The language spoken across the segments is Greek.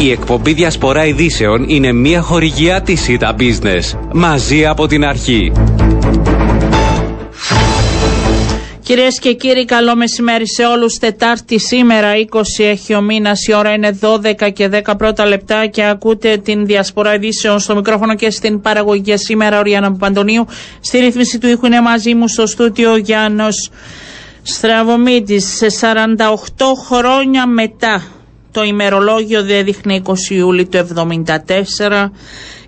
Η εκπομπή Διασπορά Ειδήσεων είναι μια χορηγιά της ΙΤΑ Business. Μαζί από την αρχή. Κυρίες και κύριοι, καλό μεσημέρι σε όλους. Τετάρτη σήμερα, 20 έχει ο μήνας. Η ώρα είναι 12 και 10 πρώτα λεπτά και ακούτε την διασπορά ειδήσεων στο μικρόφωνο και στην παραγωγή σήμερα. Ο Ριάννα Παντονίου. Στη ρύθμιση του ήχου είναι μαζί μου στο στούτιο Γιάννος Στραβωμίτη. 48 χρόνια μετά το ημερολόγιο δέδειχνε 20 Ιούλη του 1974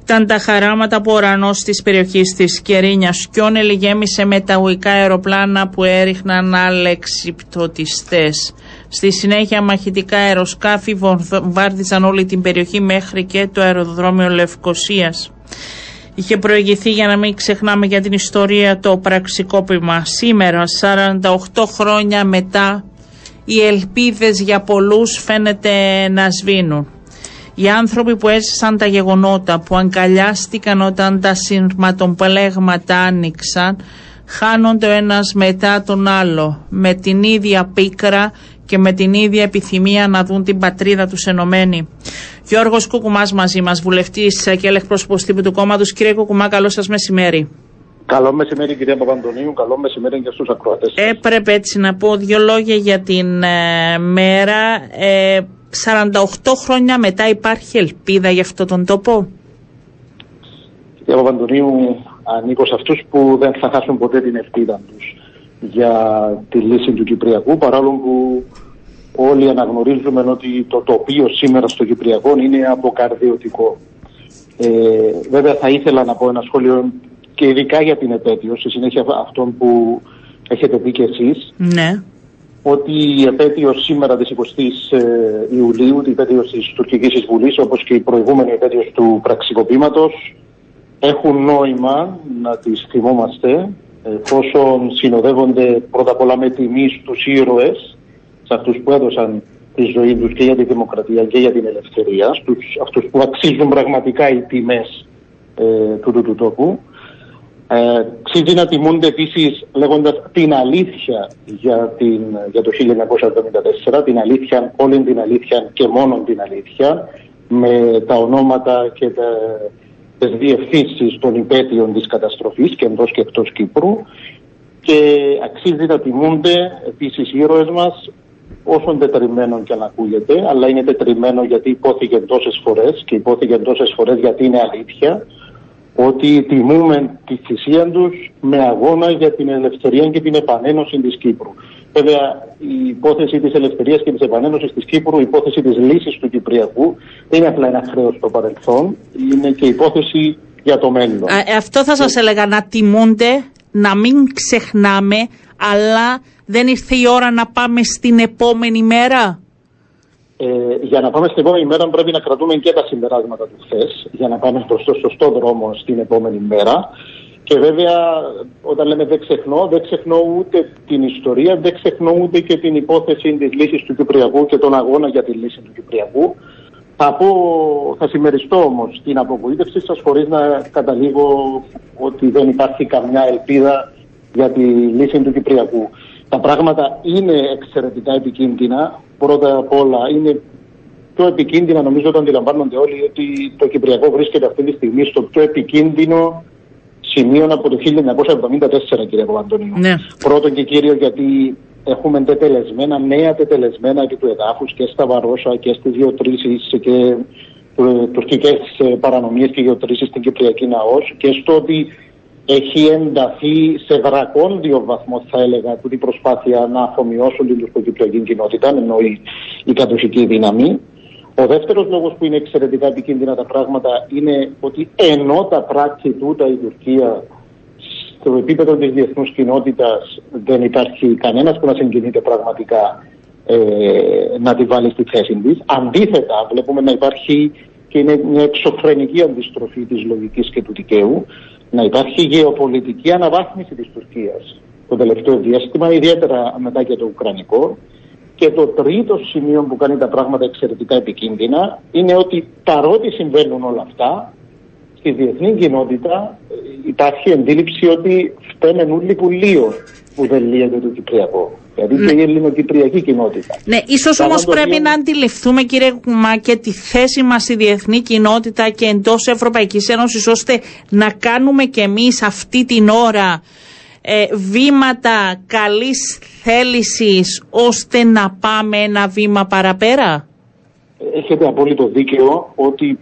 ήταν τα χαράματα που ο ουρανός της περιοχής της Κερίνιας Σκιόνελ γέμισε με τα ουικά αεροπλάνα που έριχναν αλεξιπτωτιστές. Στη συνέχεια μαχητικά αεροσκάφη βομβάρδιζαν όλη την περιοχή μέχρι και το αεροδρόμιο Λευκοσίας. Είχε προηγηθεί για να μην ξεχνάμε για την ιστορία το πραξικόπημα. Σήμερα, 48 χρόνια μετά, οι ελπίδες για πολλούς φαίνεται να σβήνουν. Οι άνθρωποι που έζησαν τα γεγονότα, που αγκαλιάστηκαν όταν τα σειρματοπλέγματα άνοιξαν, χάνονται ο ένας μετά τον άλλο, με την ίδια πίκρα και με την ίδια επιθυμία να δουν την πατρίδα τους ενωμένη. Γιώργος Κουκουμάς μαζί μας, βουλευτής και ελεγπρόσωπος τύπου του κόμματος. Κύριε Κουκουμά, καλό σας μεσημέρι. Καλό μεσημέρι κυρία Παπαντονίου, καλό μεσημέρι και στους ακροατές. Έπρεπε έτσι να πω δύο λόγια για την ε, μέρα. Ε, 48 χρόνια μετά υπάρχει ελπίδα για αυτόν τον τόπο; Κύριε Παπαντονίου, ανήκω σε αυτούς που δεν θα χάσουν ποτέ την ελπίδα τους για τη λύση του Κυπριακού, παρόλο που όλοι αναγνωρίζουμε ότι το τοπίο σήμερα στο Κυπριακό είναι αποκαρδιωτικό. Ε, βέβαια θα ήθελα να πω ένα σχόλιο και ειδικά για την επέτειο, στη συνέχεια αυτών που έχετε πει και εσείς. Ναι ότι η επέτειος σήμερα της 20ης ε, Ιουλίου, η επέτειος της τουρκικής εισβολής, όπως και η προηγούμενη επέτειος του πραξικοπήματος, έχουν νόημα να τις θυμόμαστε, εφόσον συνοδεύονται πρώτα απ' όλα με τιμής στους ήρωες, σε αυτούς που έδωσαν τη ζωή τους και για τη δημοκρατία και για την ελευθερία, στους, αυτούς που αξίζουν πραγματικά οι τιμές ε, του, του, του τόπου. Ε, Ξίζει να τιμούνται επίσης λέγοντας την αλήθεια για, την, για το 1974, την αλήθεια, όλη την αλήθεια και μόνο την αλήθεια, με τα ονόματα και τα, τις διευθύνσεις των υπέτειων της καταστροφής και εντός και εκτός Κύπρου. Και αξίζει να τιμούνται επίσης οι ήρωες μας όσον τετριμένο και αν ακούγεται, αλλά είναι τετριμένο γιατί υπόθηκε τόσες φορές και υπόθηκε τόσες φορές γιατί είναι αλήθεια ότι τιμούμε τη θυσία τους με αγώνα για την ελευθερία και την επανένωση της Κύπρου. Βέβαια, η υπόθεση της ελευθερίας και της επανένωσης της Κύπρου, η υπόθεση της λύσης του Κυπριακού, δεν είναι απλά ένα χρέος στο παρελθόν, είναι και υπόθεση για το μέλλον. Ε, αυτό θα σας έλεγα, να τιμούνται, να μην ξεχνάμε, αλλά δεν ήρθε η ώρα να πάμε στην επόμενη μέρα. Ε, για να πάμε στην επόμενη μέρα πρέπει να κρατούμε και τα συμπεράσματα του χθες, για να πάμε προς το σωστό δρόμο στην επόμενη μέρα. Και βέβαια όταν λέμε δεν ξεχνώ, δεν ξεχνώ ούτε την ιστορία, δεν ξεχνώ ούτε και την υπόθεση της λύσης του Κυπριακού και τον αγώνα για τη λύση του Κυπριακού. Θα, πω, θα συμμεριστώ όμως την απογοήτευση σας χωρίς να καταλήγω ότι δεν υπάρχει καμιά ελπίδα για τη λύση του Κυπριακού. Τα πράγματα είναι εξαιρετικά επικίνδυνα. Πρώτα απ' όλα είναι πιο επικίνδυνα, νομίζω το αντιλαμβάνονται όλοι, ότι το Κυπριακό βρίσκεται αυτή τη στιγμή στο πιο επικίνδυνο σημείο από το 1974, κύριε Παπαντονίου. Ναι. Πρώτον και κύριο γιατί έχουμε τετελεσμένα, νέα τετελεσμένα επί του εδάφους και στα Βαρόσα και στις γεωτρήσεις και ε, τουρκικές ε, παρανομίες και γεωτρήσεις στην Κυπριακή Ναός και στο ότι έχει ενταθεί σε δρακόντιο βαθμό, θα έλεγα, την προσπάθεια να αφομοιώσουν την τουρκοκυπριακή κοινότητα, εννοεί η κατοχική δύναμη. Ο δεύτερος λόγος που είναι εξαιρετικά επικίνδυνα τα πράγματα είναι ότι ενώ τα πράξει τούτα η Τουρκία στο επίπεδο της διεθνούς κοινότητας δεν υπάρχει κανένας που να συγκινείται πραγματικά ε, να τη βάλει στη θέση της. Αντίθετα, βλέπουμε να υπάρχει και είναι μια εξωφρενική αντιστροφή της λογικής και του δικαίου να υπάρχει γεωπολιτική αναβάθμιση της Τουρκίας το τελευταίο διάστημα, ιδιαίτερα μετά και το Ουκρανικό. Και το τρίτο σημείο που κάνει τα πράγματα εξαιρετικά επικίνδυνα είναι ότι παρότι συμβαίνουν όλα αυτά, στη διεθνή κοινότητα υπάρχει αντίληψη ότι φταίνε όλοι που λίγο που δεν λύεται το Κυπριακό. Δηλαδή και η ελληνοκυπριακή κοινότητα. Ναι, ίσως όμως πρέπει να αντιληφθούμε κύριε Κουμά και τη θέση μας στη διεθνή κοινότητα και εντός Ευρωπαϊκής Ένωσης ώστε να κάνουμε και εμείς αυτή την ώρα ε, βήματα καλής θέλησης ώστε να πάμε ένα βήμα παραπέρα; Έχετε απόλυτο δίκαιο ότι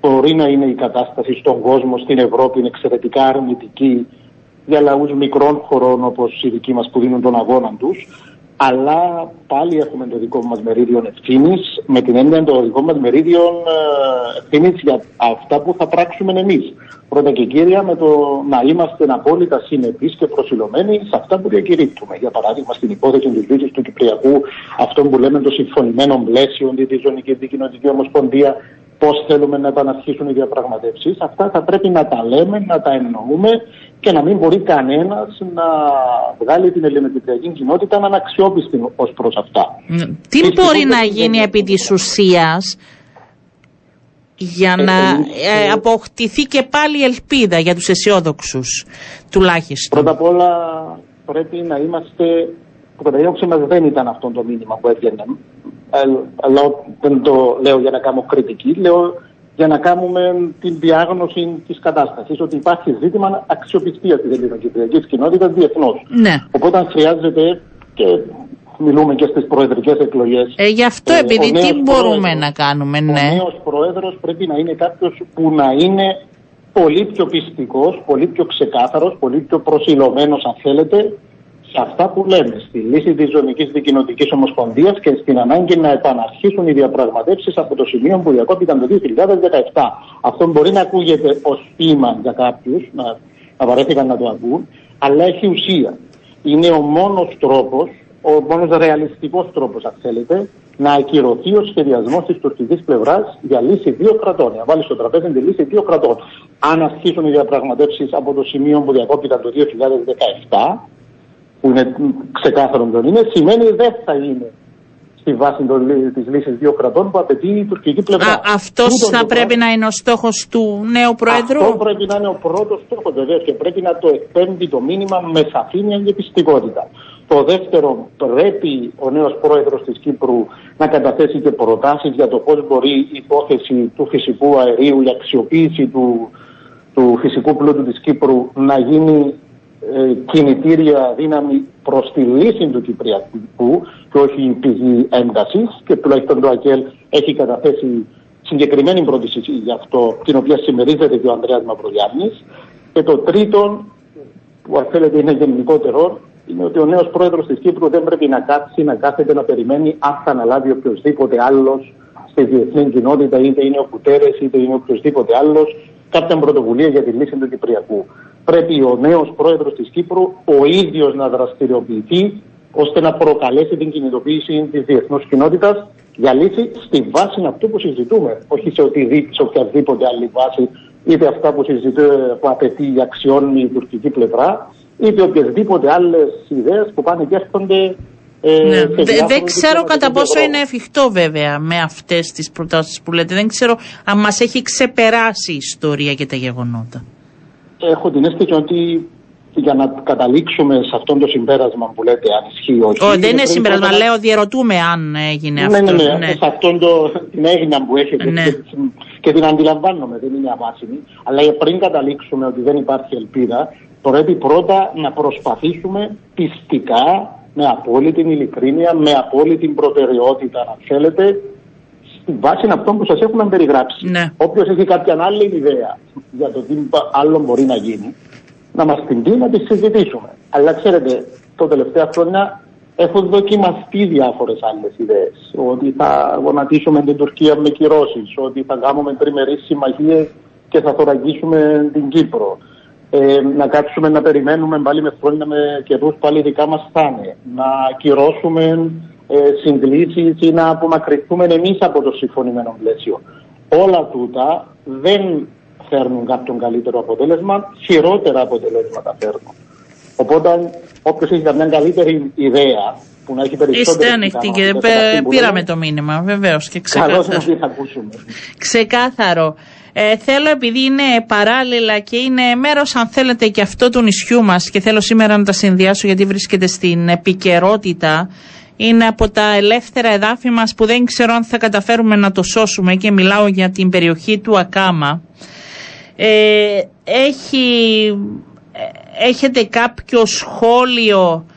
μπορεί να είναι η κατάσταση στον κόσμο, στην Ευρώπη, είναι εξαιρετικά αρνητική για λαούς μικρών χωρών όπως οι δικοί μας που δίνουν τον αγώνα τους αλλά πάλι έχουμε το δικό μας μερίδιο ευθύνης με την έννοια το δικό μας μερίδιο ε, ευθύνης για αυτά που θα πράξουμε εμείς. Πρώτα και κύρια με το να είμαστε απόλυτα συνεπείς και προσιλωμένοι σε αυτά που διακηρύττουμε. Για παράδειγμα στην υπόθεση της λύσης του Κυπριακού, αυτό που λέμε το συμφωνημένο πλαίσιο, τη Ζωνική Δικοινοτική Ομοσπονδία, πώς θέλουμε να επαναρχίσουν οι διαπραγματεύσεις. Αυτά θα πρέπει να τα λέμε, να τα εννοούμε και να μην μπορεί κανένας να βγάλει την ελληνοκυπριακή κοινότητα να αναξιόπιστη ως προς αυτά. Τι μπορεί να γίνει επί της ουσίας για ε, να ε, αποκτηθεί και πάλι ελπίδα για τους αισιόδοξους τουλάχιστον; Πρώτα απ' όλα πρέπει να είμαστε, το καταδίωξε μας δεν ήταν αυτό το μήνυμα που έβγαινε, ε, αλλά δεν το λέω για να κάνω κριτική, λέω για να κάνουμε την διάγνωση της κατάστασης. Ότι υπάρχει ζήτημα αξιοπιστία τη ελληνοκυπριακή κοινότητας διεθνώς. Ναι. Οπότε χρειάζεται και μιλούμε και στις προεδρικές εκλογές. Ε, γι' αυτό ε, επειδή τι μπορούμε να κάνουμε, ναι. Ο νέος πρόεδρος πρέπει να είναι κάποιος που να είναι πολύ πιο πιστικός, πολύ πιο ξεκάθαρος, πολύ πιο προσιλωμένος, αν θέλετε, σε αυτά που λέμε, στη λύση της Ζωνική Δικοινοτικής Ομοσπονδίας και στην ανάγκη να επαναρχίσουν οι διαπραγματεύσεις από το σημείο που διακόπηκαν το 2017. Αυτό μπορεί να ακούγεται ως πείμα για κάποιους, να, να βαρέθηκαν να το ακούν, αλλά έχει ουσία. Είναι ο μόνος τρόπος, ο μόνος ρεαλιστικός τρόπος, αν θέλετε, να ακυρωθεί ο σχεδιασμός της τουρκικής πλευράς για λύση δύο κρατών. Να βάλει στο τραπέζι τη λύση δύο κρατών. Αν αρχίσουν οι διαπραγματεύσεις από το σημείο που διακόπηκαν το 2017, που είναι ξεκάθαρο δεν είναι, σημαίνει δεν θα είναι στη βάση της λύσης δύο κρατών που απαιτεί η τουρκική πλευρά. Αυτός θα πρέπει να είναι ο στόχος του νέου Προέδρου; Αυτό πρέπει να είναι ο πρώτος στόχος βεβαίως και πρέπει να το εκπέμπει το μήνυμα με σαφήνεια και πιστικότητα. Το δεύτερο, πρέπει ο νέος πρόεδρος της Κύπρου να καταθέσει και προτάσεις για το πώς μπορεί η υπόθεση του φυσικού αερίου, η αξιοποίηση του, του φυσικού πλούτου της Κύπρου να γίνει ε, κινητήρια δύναμη προς τη λύση του Κυπριακού και όχι η πηγή έντασης. Και τουλάχιστον το ΑΚΕΛ έχει καταθέσει συγκεκριμένη πρόταση γι' αυτό, την οποία συμμερίζεται και ο Ανδρέας Μαυρογιάννης. Και το τρίτο, που αν θέλετε είναι γενικότερο, είναι ότι ο νέος πρόεδρος της Κύπρου δεν πρέπει να κάτσει, να κάθεται να περιμένει αν θα αναλάβει οποιοδήποτε άλλος στη διεθνή κοινότητα, είτε είναι ο Κουτέρες, είτε είναι οποιοδήποτε άλλος, κάποια πρωτοβουλία για τη λύση του Κυπριακού πρέπει ο νέος πρόεδρος της Κύπρου ο ίδιος να δραστηριοποιηθεί ώστε να προκαλέσει την κινητοποίηση της διεθνούς κοινότητας για λύση στη βάση αυτού που συζητούμε. Όχι σε, οτιδή, σε οποιαδήποτε άλλη βάση, είτε αυτά που συζητούμε που απαιτεί η αξιώνει η τουρκική πλευρά, είτε οποιασδήποτε άλλες ιδέες που πάνε και έρχονται. Ε, ναι. Δεν ξέρω κατά πόσο είναι εφικτό βέβαια με αυτές τις προτάσεις που λέτε. Δεν ξέρω αν μας έχει ξεπεράσει η ιστορία και τα γεγονότα έχω την αίσθηση ότι για να καταλήξουμε σε αυτό το συμπέρασμα που λέτε, αν ισχύει όχι. Όχι, δεν είναι συμπέρασμα. Να... Λέω, διαρωτούμε αν έγινε ναι, αυτό. Ναι, ναι, ναι. Σε αυτόν το, την έγνοια που έχετε ναι. και, και, την αντιλαμβάνομαι, δεν είναι αβάσιμη. Αλλά πριν καταλήξουμε ότι δεν υπάρχει ελπίδα, πρέπει πρώτα να προσπαθήσουμε πιστικά, με απόλυτη ειλικρίνεια, με απόλυτη προτεραιότητα, αν θέλετε, βάσει αυτών που σας έχουμε περιγράψει. Ναι. Όποιος έχει κάποια άλλη ιδέα για το τι άλλο μπορεί να γίνει, να μας την πει να τη συζητήσουμε. Αλλά ξέρετε, το τελευταία χρόνια έχουν δοκιμαστεί διάφορες άλλες ιδέες. Ότι θα γονατίσουμε την Τουρκία με κυρώσεις, ότι θα κάνουμε τριμερείς συμμαχίες και θα θωρακίσουμε την Κύπρο. Ε, να κάτσουμε να περιμένουμε πάλι με χρόνια με καιρούς πάλι δικά μας θα είναι. Να ακυρώσουμε ε, συγκλήσεις ή να απομακρυνθούμε εμείς από το συμφωνημένο πλαίσιο. Όλα τούτα δεν φέρνουν κάποιον καλύτερο αποτέλεσμα, χειρότερα αποτελέσματα φέρνουν. Οπότε, όποιος έχει μια καλύτερη ιδέα, που να έχει περισσότερο. Είστε ανοιχτοί και πήραμε το μήνυμα, βεβαίως. Και ξεκάθαρο. Καλώς να ακούσουμε. Ξεκάθαρο. Ε, θέλω επειδή είναι παράλληλα και είναι μέρος αν θέλετε και αυτό του νησιού μας και θέλω σήμερα να τα συνδυάσω γιατί βρίσκεται στην επικαιρότητα είναι από τα ελεύθερα εδάφη μας που δεν ξέρω αν θα καταφέρουμε να το σώσουμε και μιλάω για την περιοχή του Ακάμα. Ε, έχει, ε, έχετε κάποιο σχόλιο ε,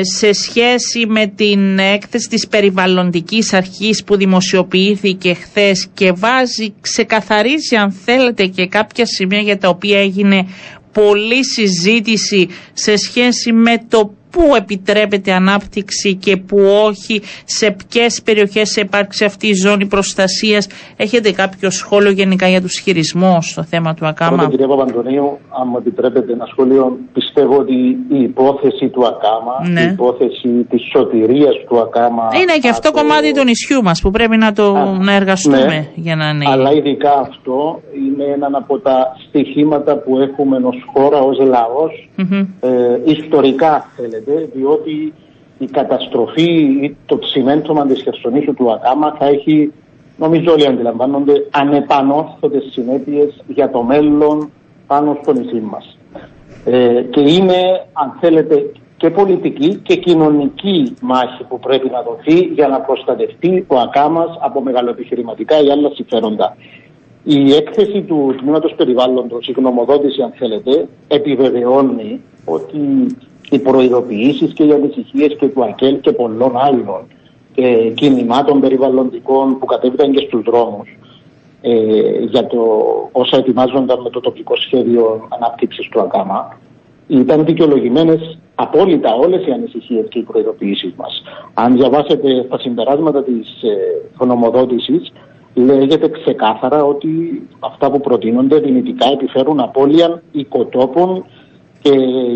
σε σχέση με την έκθεση της περιβαλλοντικής αρχής που δημοσιοποιήθηκε χθες και βάζει, ξεκαθαρίζει αν θέλετε και κάποια σημεία για τα οποία έγινε πολλή συζήτηση σε σχέση με το πού επιτρέπεται ανάπτυξη και πού όχι, σε ποιες περιοχές υπάρξει αυτή η ζώνη προστασίας. Έχετε κάποιο σχόλιο γενικά για τους χειρισμούς στο θέμα του ΑΚΑΜΑ; Πρώτα, κυρία Παπαντονίου, αν μου επιτρέπετε ένα σχόλιο, πιστεύω ότι η υπόθεση του ΑΚΑΜΑ, Ναι. η υπόθεση της σωτηρίας του ΑΚΑΜΑ. Είναι και αυτό από- κομμάτι του νησιού μας που πρέπει να το Α, να εργαστούμε ναι. για να είναι. Αλλά ειδικά αυτό είναι ένα από τα στοιχήματα που έχουμε ως χώρα, ως λαός, Μμμ. ε, ιστορικά θέλετε, διότι η καταστροφή ή το ψημέντωμα της Χερσονήσου του Ακάμα θα έχει, νομίζω όλοι αντιλαμβάνονται, ανεπανόρθωτες συνέπειες για το μέλλον πάνω στο νησί μας. Ε, και είναι, αν θέλετε, και πολιτική και κοινωνική μάχη που πρέπει να δοθεί για να προστατευτεί ο Ακάμας από μεγαλοεπιχειρηματικά ή άλλα συμφέροντα. Η έκθεση του Τμήματος Περιβάλλοντος, η γνωμοδότηση αν θέλετε, επιβεβαιώνει ότι οι προειδοποιήσεις και οι ανησυχίες και του ΑΚΕΛ και πολλών άλλων ε, κινημάτων περιβαλλοντικών που κατέβηκαν και στους δρόμους ε, για το όσα ετοιμάζονταν με το τοπικό σχέδιο ανάπτυξης του ΑΚΑΜΑ ήταν δικαιολογημένες απόλυτα όλες οι ανησυχίες και οι προειδοποιήσεις μας. Αν διαβάσετε τα συμπεράσματα της ε, γνωμοδότησης, λέγεται ξεκάθαρα ότι αυτά που προτείνονται δυνητικά επιφέρουν απώλεια οικοτόπων και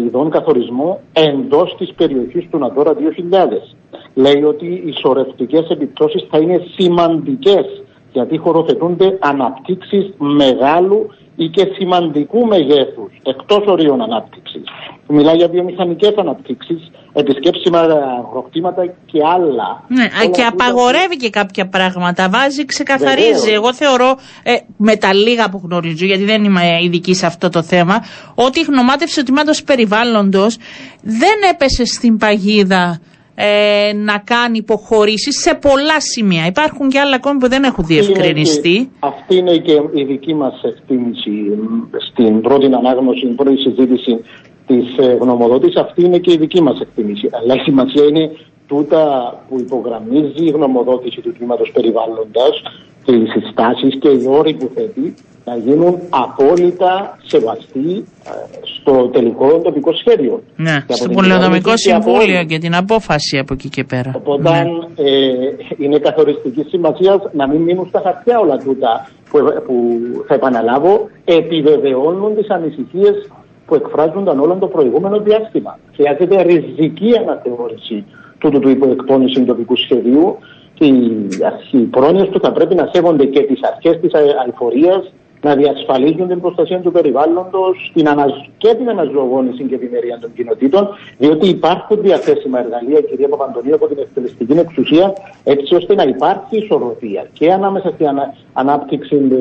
ειδών καθορισμού εντός της περιοχής του Natura 2000. Λέει ότι οι σωρευτικές επιπτώσεις θα είναι σημαντικές γιατί χωροθετούνται αναπτύξεις μεγάλου ή και σημαντικού μεγέθους εκτός ορίων ανάπτυξης. Μιλάει για βιομηχανικές αναπτύξεις, επισκέψιμα αγροκτήματα και άλλα. Ναι, Όλα και αυτά- απαγορεύει και κάποια πράγματα. Βάζει, ξεκαθαρίζει. Βεβαίως. Εγώ θεωρώ, ε, με τα λίγα που γνωρίζω, γιατί δεν είμαι ειδική σε αυτό το θέμα, ότι η γνωμάτευση του τμήματος περιβάλλοντος δεν έπεσε στην παγίδα ε, να κάνει υποχωρήσεις σε πολλά σημεία. Υπάρχουν και άλλα ακόμη που δεν έχουν Αυτή είναι διευκρινιστεί. και- Αυτή είναι και η δική μας εκτίμηση μ, στην πρώτη ανάγνωση, στην πρώτη συζήτηση της ε, γνωμοδότης. Αυτή είναι και η δική μας εκτίμηση. Αλλά η σημασία είναι τούτα που υπογραμμίζει η γνωμοδότηση του τμήματος περιβάλλοντας και οι συστάσεις και οι όροι που θέτει να γίνουν απόλυτα σεβαστοί ε, στο τελικό τοπικό σχέδιο. Ναι, Και από στο την Πολεοδομικό κυβέρνηση και από Συμβούλιο όλους. και την απόφαση από εκεί και πέρα. Οπότε Ναι. ε, είναι καθοριστικής σημασίας να μην μείνουν στα χαρτιά όλα τούτα που, που θα επαναλάβω, επιβεβαιώνουν τις ανησυχίες που εκφράζονταν όλο το προηγούμενο διάστημα. Χρειάζεται ριζική αναθεώρηση τούτου του υποεκπώνηση τοπικού σχεδίου και οι, οι πρόνοιε του θα πρέπει να σέβονται και τις αρχές της αηφορίας, να διασφαλίζουν την προστασία του περιβάλλοντος την αναζ- και την αναζωογόνηση και ευημερία των κοινοτήτων, διότι υπάρχουν διαθέσιμα εργαλεία, κυρία Παπαντονίου, από την εκτελεστική εξουσία, έτσι ώστε να υπάρχει ισορροπία και ανάμεσα στην ανα- ανάπτυξη ε,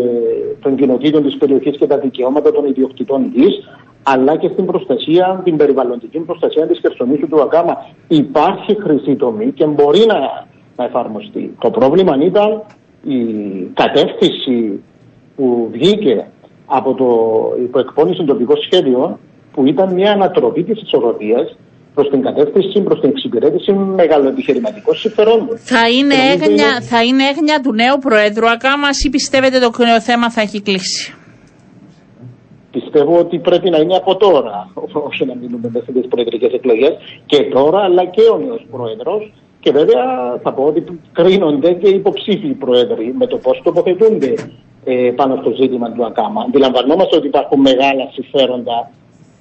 των κοινοτήτων της περιοχής και τα δικαιώματα των ιδιοκτητών γη, αλλά και στην προστασία, την περιβαλλοντική προστασία της Χερσονήσου του Ακάμα. Υπάρχει χρυσή τομή και μπορεί να, να εφαρμοστεί. Το πρόβλημα ήταν η κατεύθυνση που βγήκε από το υποεκπώνηση τοπικό σχέδιο που ήταν μια ανατροπή της ισορροπίας προς την κατεύθυνση, προς την εξυπηρέτηση μεγαλοεπιχειρηματικών συμφερόντων. Θα είναι, Και νομίζω έγνοια, είναι- θα είναι έγνοια του νέου Προέδρου Ακάμας ή πιστεύετε το θέμα θα έχει κλείσει; Πιστεύω ότι πρέπει να είναι από τώρα, όσο να μείνουμε μέσα στις προεδρικές εκλογές, και τώρα αλλά και ο νέος πρόεδρος. Και βέβαια θα πω ότι κρίνονται και οι υποψήφιοι πρόεδροι με το πώς τοποθετούνται ε, πάνω στο ζήτημα του ΑΚΑΜΑ. Αντιλαμβανόμαστε ότι υπάρχουν μεγάλα συμφέροντα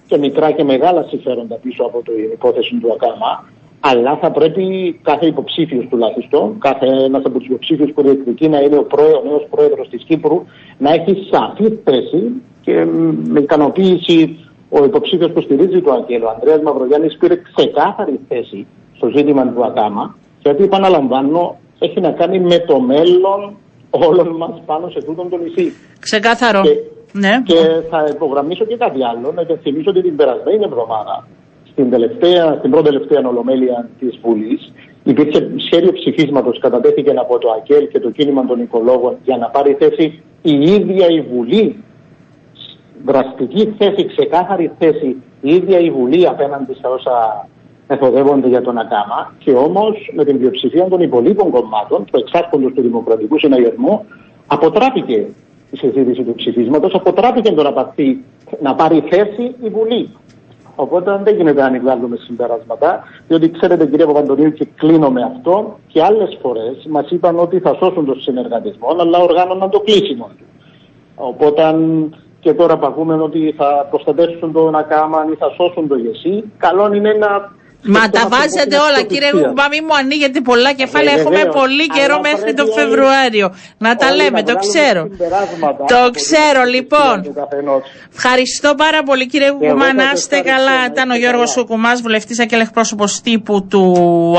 και μικρά και μεγάλα συμφέροντα πίσω από την υπόθεση του ΑΚΑΜΑ, αλλά θα πρέπει κάθε υποψήφιος τουλάχιστον, κάθε ένας από τους υποψήφιους που διεκδικεί να είναι ο, πρόεδρο, ο νέος πρόεδρος της Κύπρου, να έχει σαφή θέση και μ, με ικανοποίηση ο υποψήφιος που στηρίζει το Αγγέλο, ο Ανδρέας Μαυρογιάννης, πήρε ξεκάθαρη θέση στο ζήτημα του ΑΚΑΜΑ, γιατί επαναλαμβάνω, έχει να κάνει με το μέλλον όλων μας πάνω σε τούτον το νησί. Ξεκάθαρο. Και, ναι. και θα υπογραμμίσω και κάτι άλλο, να υπενθυμίσω ότι την περασμένη εβδομάδα, στην, τελευταία, στην πρώτη τελευταία ολομέλεια της Βουλής, υπήρξε σχέδιο ψηφίσματος, κατατέθηκε από το ΑΚΕΛ και το κίνημα των οικολόγων για να πάρει θέση η ίδια η Βουλή. Δραστική θέση, ξεκάθαρη θέση, η ίδια η Βουλή απέναντι στα όσα εφοδεύονται για τον ΑΚΑΜΑ και όμως με την πλειοψηφία των υπολείπων κομμάτων του εξάρχοντο του Δημοκρατικού Συναγερμού αποτράπηκε η συζήτηση του ψηφίσματος, αποτράπηκε το να, πάρει, να πάρει θέση η Βουλή. Οπότε δεν γίνεται να ανοιβάλλουμε συμπεράσματα, διότι ξέρετε κύριε Παπαντονίου και κλείνω με αυτό και άλλες φορές μας είπαν ότι θα σώσουν το συνεργατισμό, αλλά οργάνωναν το κλείσιμο του. Οπότε και τώρα που ακούμε ότι θα προστατεύσουν τον ΑΚΑΜΑ ή θα σώσουν το ΓΕΣΥ, καλό είναι να Μα τα βάζετε όλα, κύριε Γουμπά, μην μου ανοίγετε πολλά κεφάλαια. Ε, Έχουμε πολύ καιρό μέχρι τον Φεβρουάριο. Να τα λέμε, το ξέρω. Το ξέρω, λοιπόν. Ευχαριστώ πάρα πολύ, κύριε Γουμπά. Να είστε καλά. Ήταν ο Γιώργος Κουκουμά, βουλευτής και εκπρόσωπος τύπου του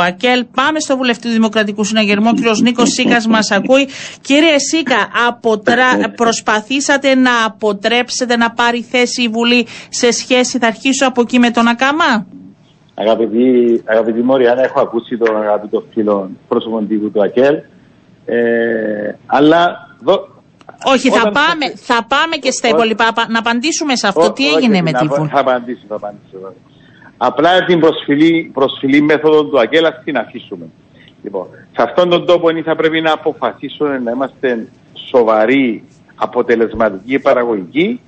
ΑΚΕΛ. Πάμε στο βουλευτή του Δημοκρατικού Συναγερμού, κύριος Νίκος Σίκας μας ακούει. Κύριε Σίκα, προσπαθήσατε να αποτρέψετε να πάρει θέση η Βουλή σε σχέση, θα αρχίσω από εκεί με τον ΑΚΑΜΑ; Αγαπητή, αγαπητή Μόριαννα, έχω ακούσει τον αγαπητό φίλο πρόσωπο τύπου του ΑΚΕΛ. Ε, αλλά δο... Όχι, θα πάμε, θα... πάμε και στα υπόλοιπα. Να απαντήσουμε σε αυτό. Τι έγινε με τη Βουλή. Θα απαντήσω, θα απαντήσω. Απλά την προσφυλή, προσφυλή μέθοδο του ΑΚΕΛ ας την αφήσουμε. Λοιπόν, σε αυτόν τον τόπο θα πρέπει να αποφασίσουμε να είμαστε σοβαροί, αποτελεσματικοί, παραγωγικοί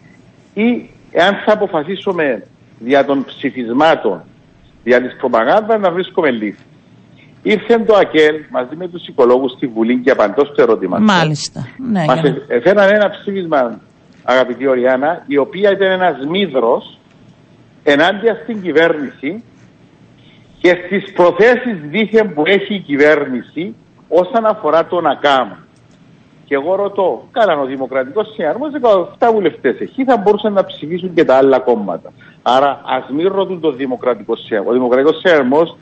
ή εάν θα αποφασίσουμε δια των ψηφισμάτων δια της προπαγάνδας να βρίσκουμε λύση. Ήρθε το ΑΚΕΛ μαζί με τους οικολόγους στη Βουλή και απαντώ στο ερώτημα. Μάλιστα. Ναι, Μας για... έφεραν ένα ψήφισμα, αγαπητή Οριάννα, η οποία ήταν ένας μύδρος ενάντια στην κυβέρνηση και στις προθέσεις δίθεν που έχει η κυβέρνηση όσον αφορά τον ΑΚΑΜ. Και εγώ ρωτώ, καλά, ο Δημοκρατικός Συναρμός 17 βουλευτές έχει, θα μπορούσαν να ψηφίσουν και τα άλλα κόμματα. Άρα ας μην ρωτούν το Δημοκρατικό Συναρμό. Ο Δημοκρατικός Συναρμός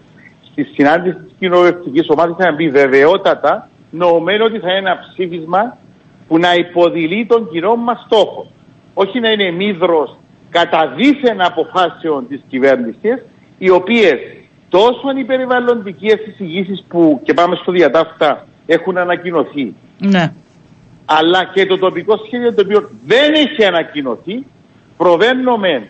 στη συνάντηση της κοινοβουλευτικής ομάδας θα μπει βεβαιότατα, νοωμένο ότι θα είναι ένα ψήφισμα που να υποδηλεί τον κοινό μας στόχο. Όχι να είναι μύδρος κατά δίθεν αποφάσεων της κυβέρνησης, οι οποίες τόσο οι περιβαλλοντικέ εισηγήσεις που και πάμε στο διατάφτα έχουν ανακοινωθεί. Ναι αλλά και το τοπικό σχέδιο το οποίο δεν έχει ανακοινωθεί, προβαίνουμε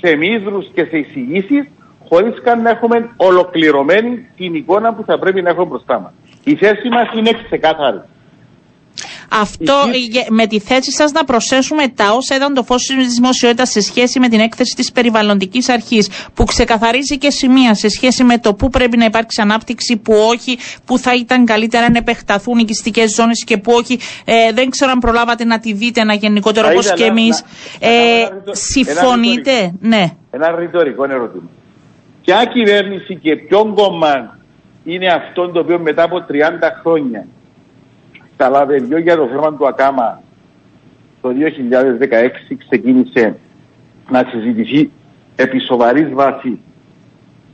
σε μύδρους και σε εισηγήσεις χωρίς καν να έχουμε ολοκληρωμένη την εικόνα που θα πρέπει να έχουμε μπροστά μας. Η θέση μας είναι ξεκάθαρη. Αυτό με τη θέση σας να προσθέσουμε τα όσα ήταν το φως της δημοσιότητας σε σχέση με την έκθεση της περιβαλλοντικής αρχής, που ξεκαθαρίζει και σημεία σε σχέση με το πού πρέπει να υπάρξει ανάπτυξη, που όχι, που θα ήταν καλύτερα να επεκταθούν οι οικιστικές ζώνες και που όχι. Ε, δεν ξέρω αν προλάβατε να τη δείτε ένα γενικότερο όπως και εμείς. Ε, συμφωνείτε, ένα ναι. Ένα ρητορικό ερώτημα. Ποια κυβέρνηση και ποιον κόμμα είναι αυτό το οποίο μετά από 30 χρόνια στα λαβεριό για το θέμα του ΑΚΑΜΑ το 2016 ξεκίνησε να συζητηθεί επί σοβαρής βάσης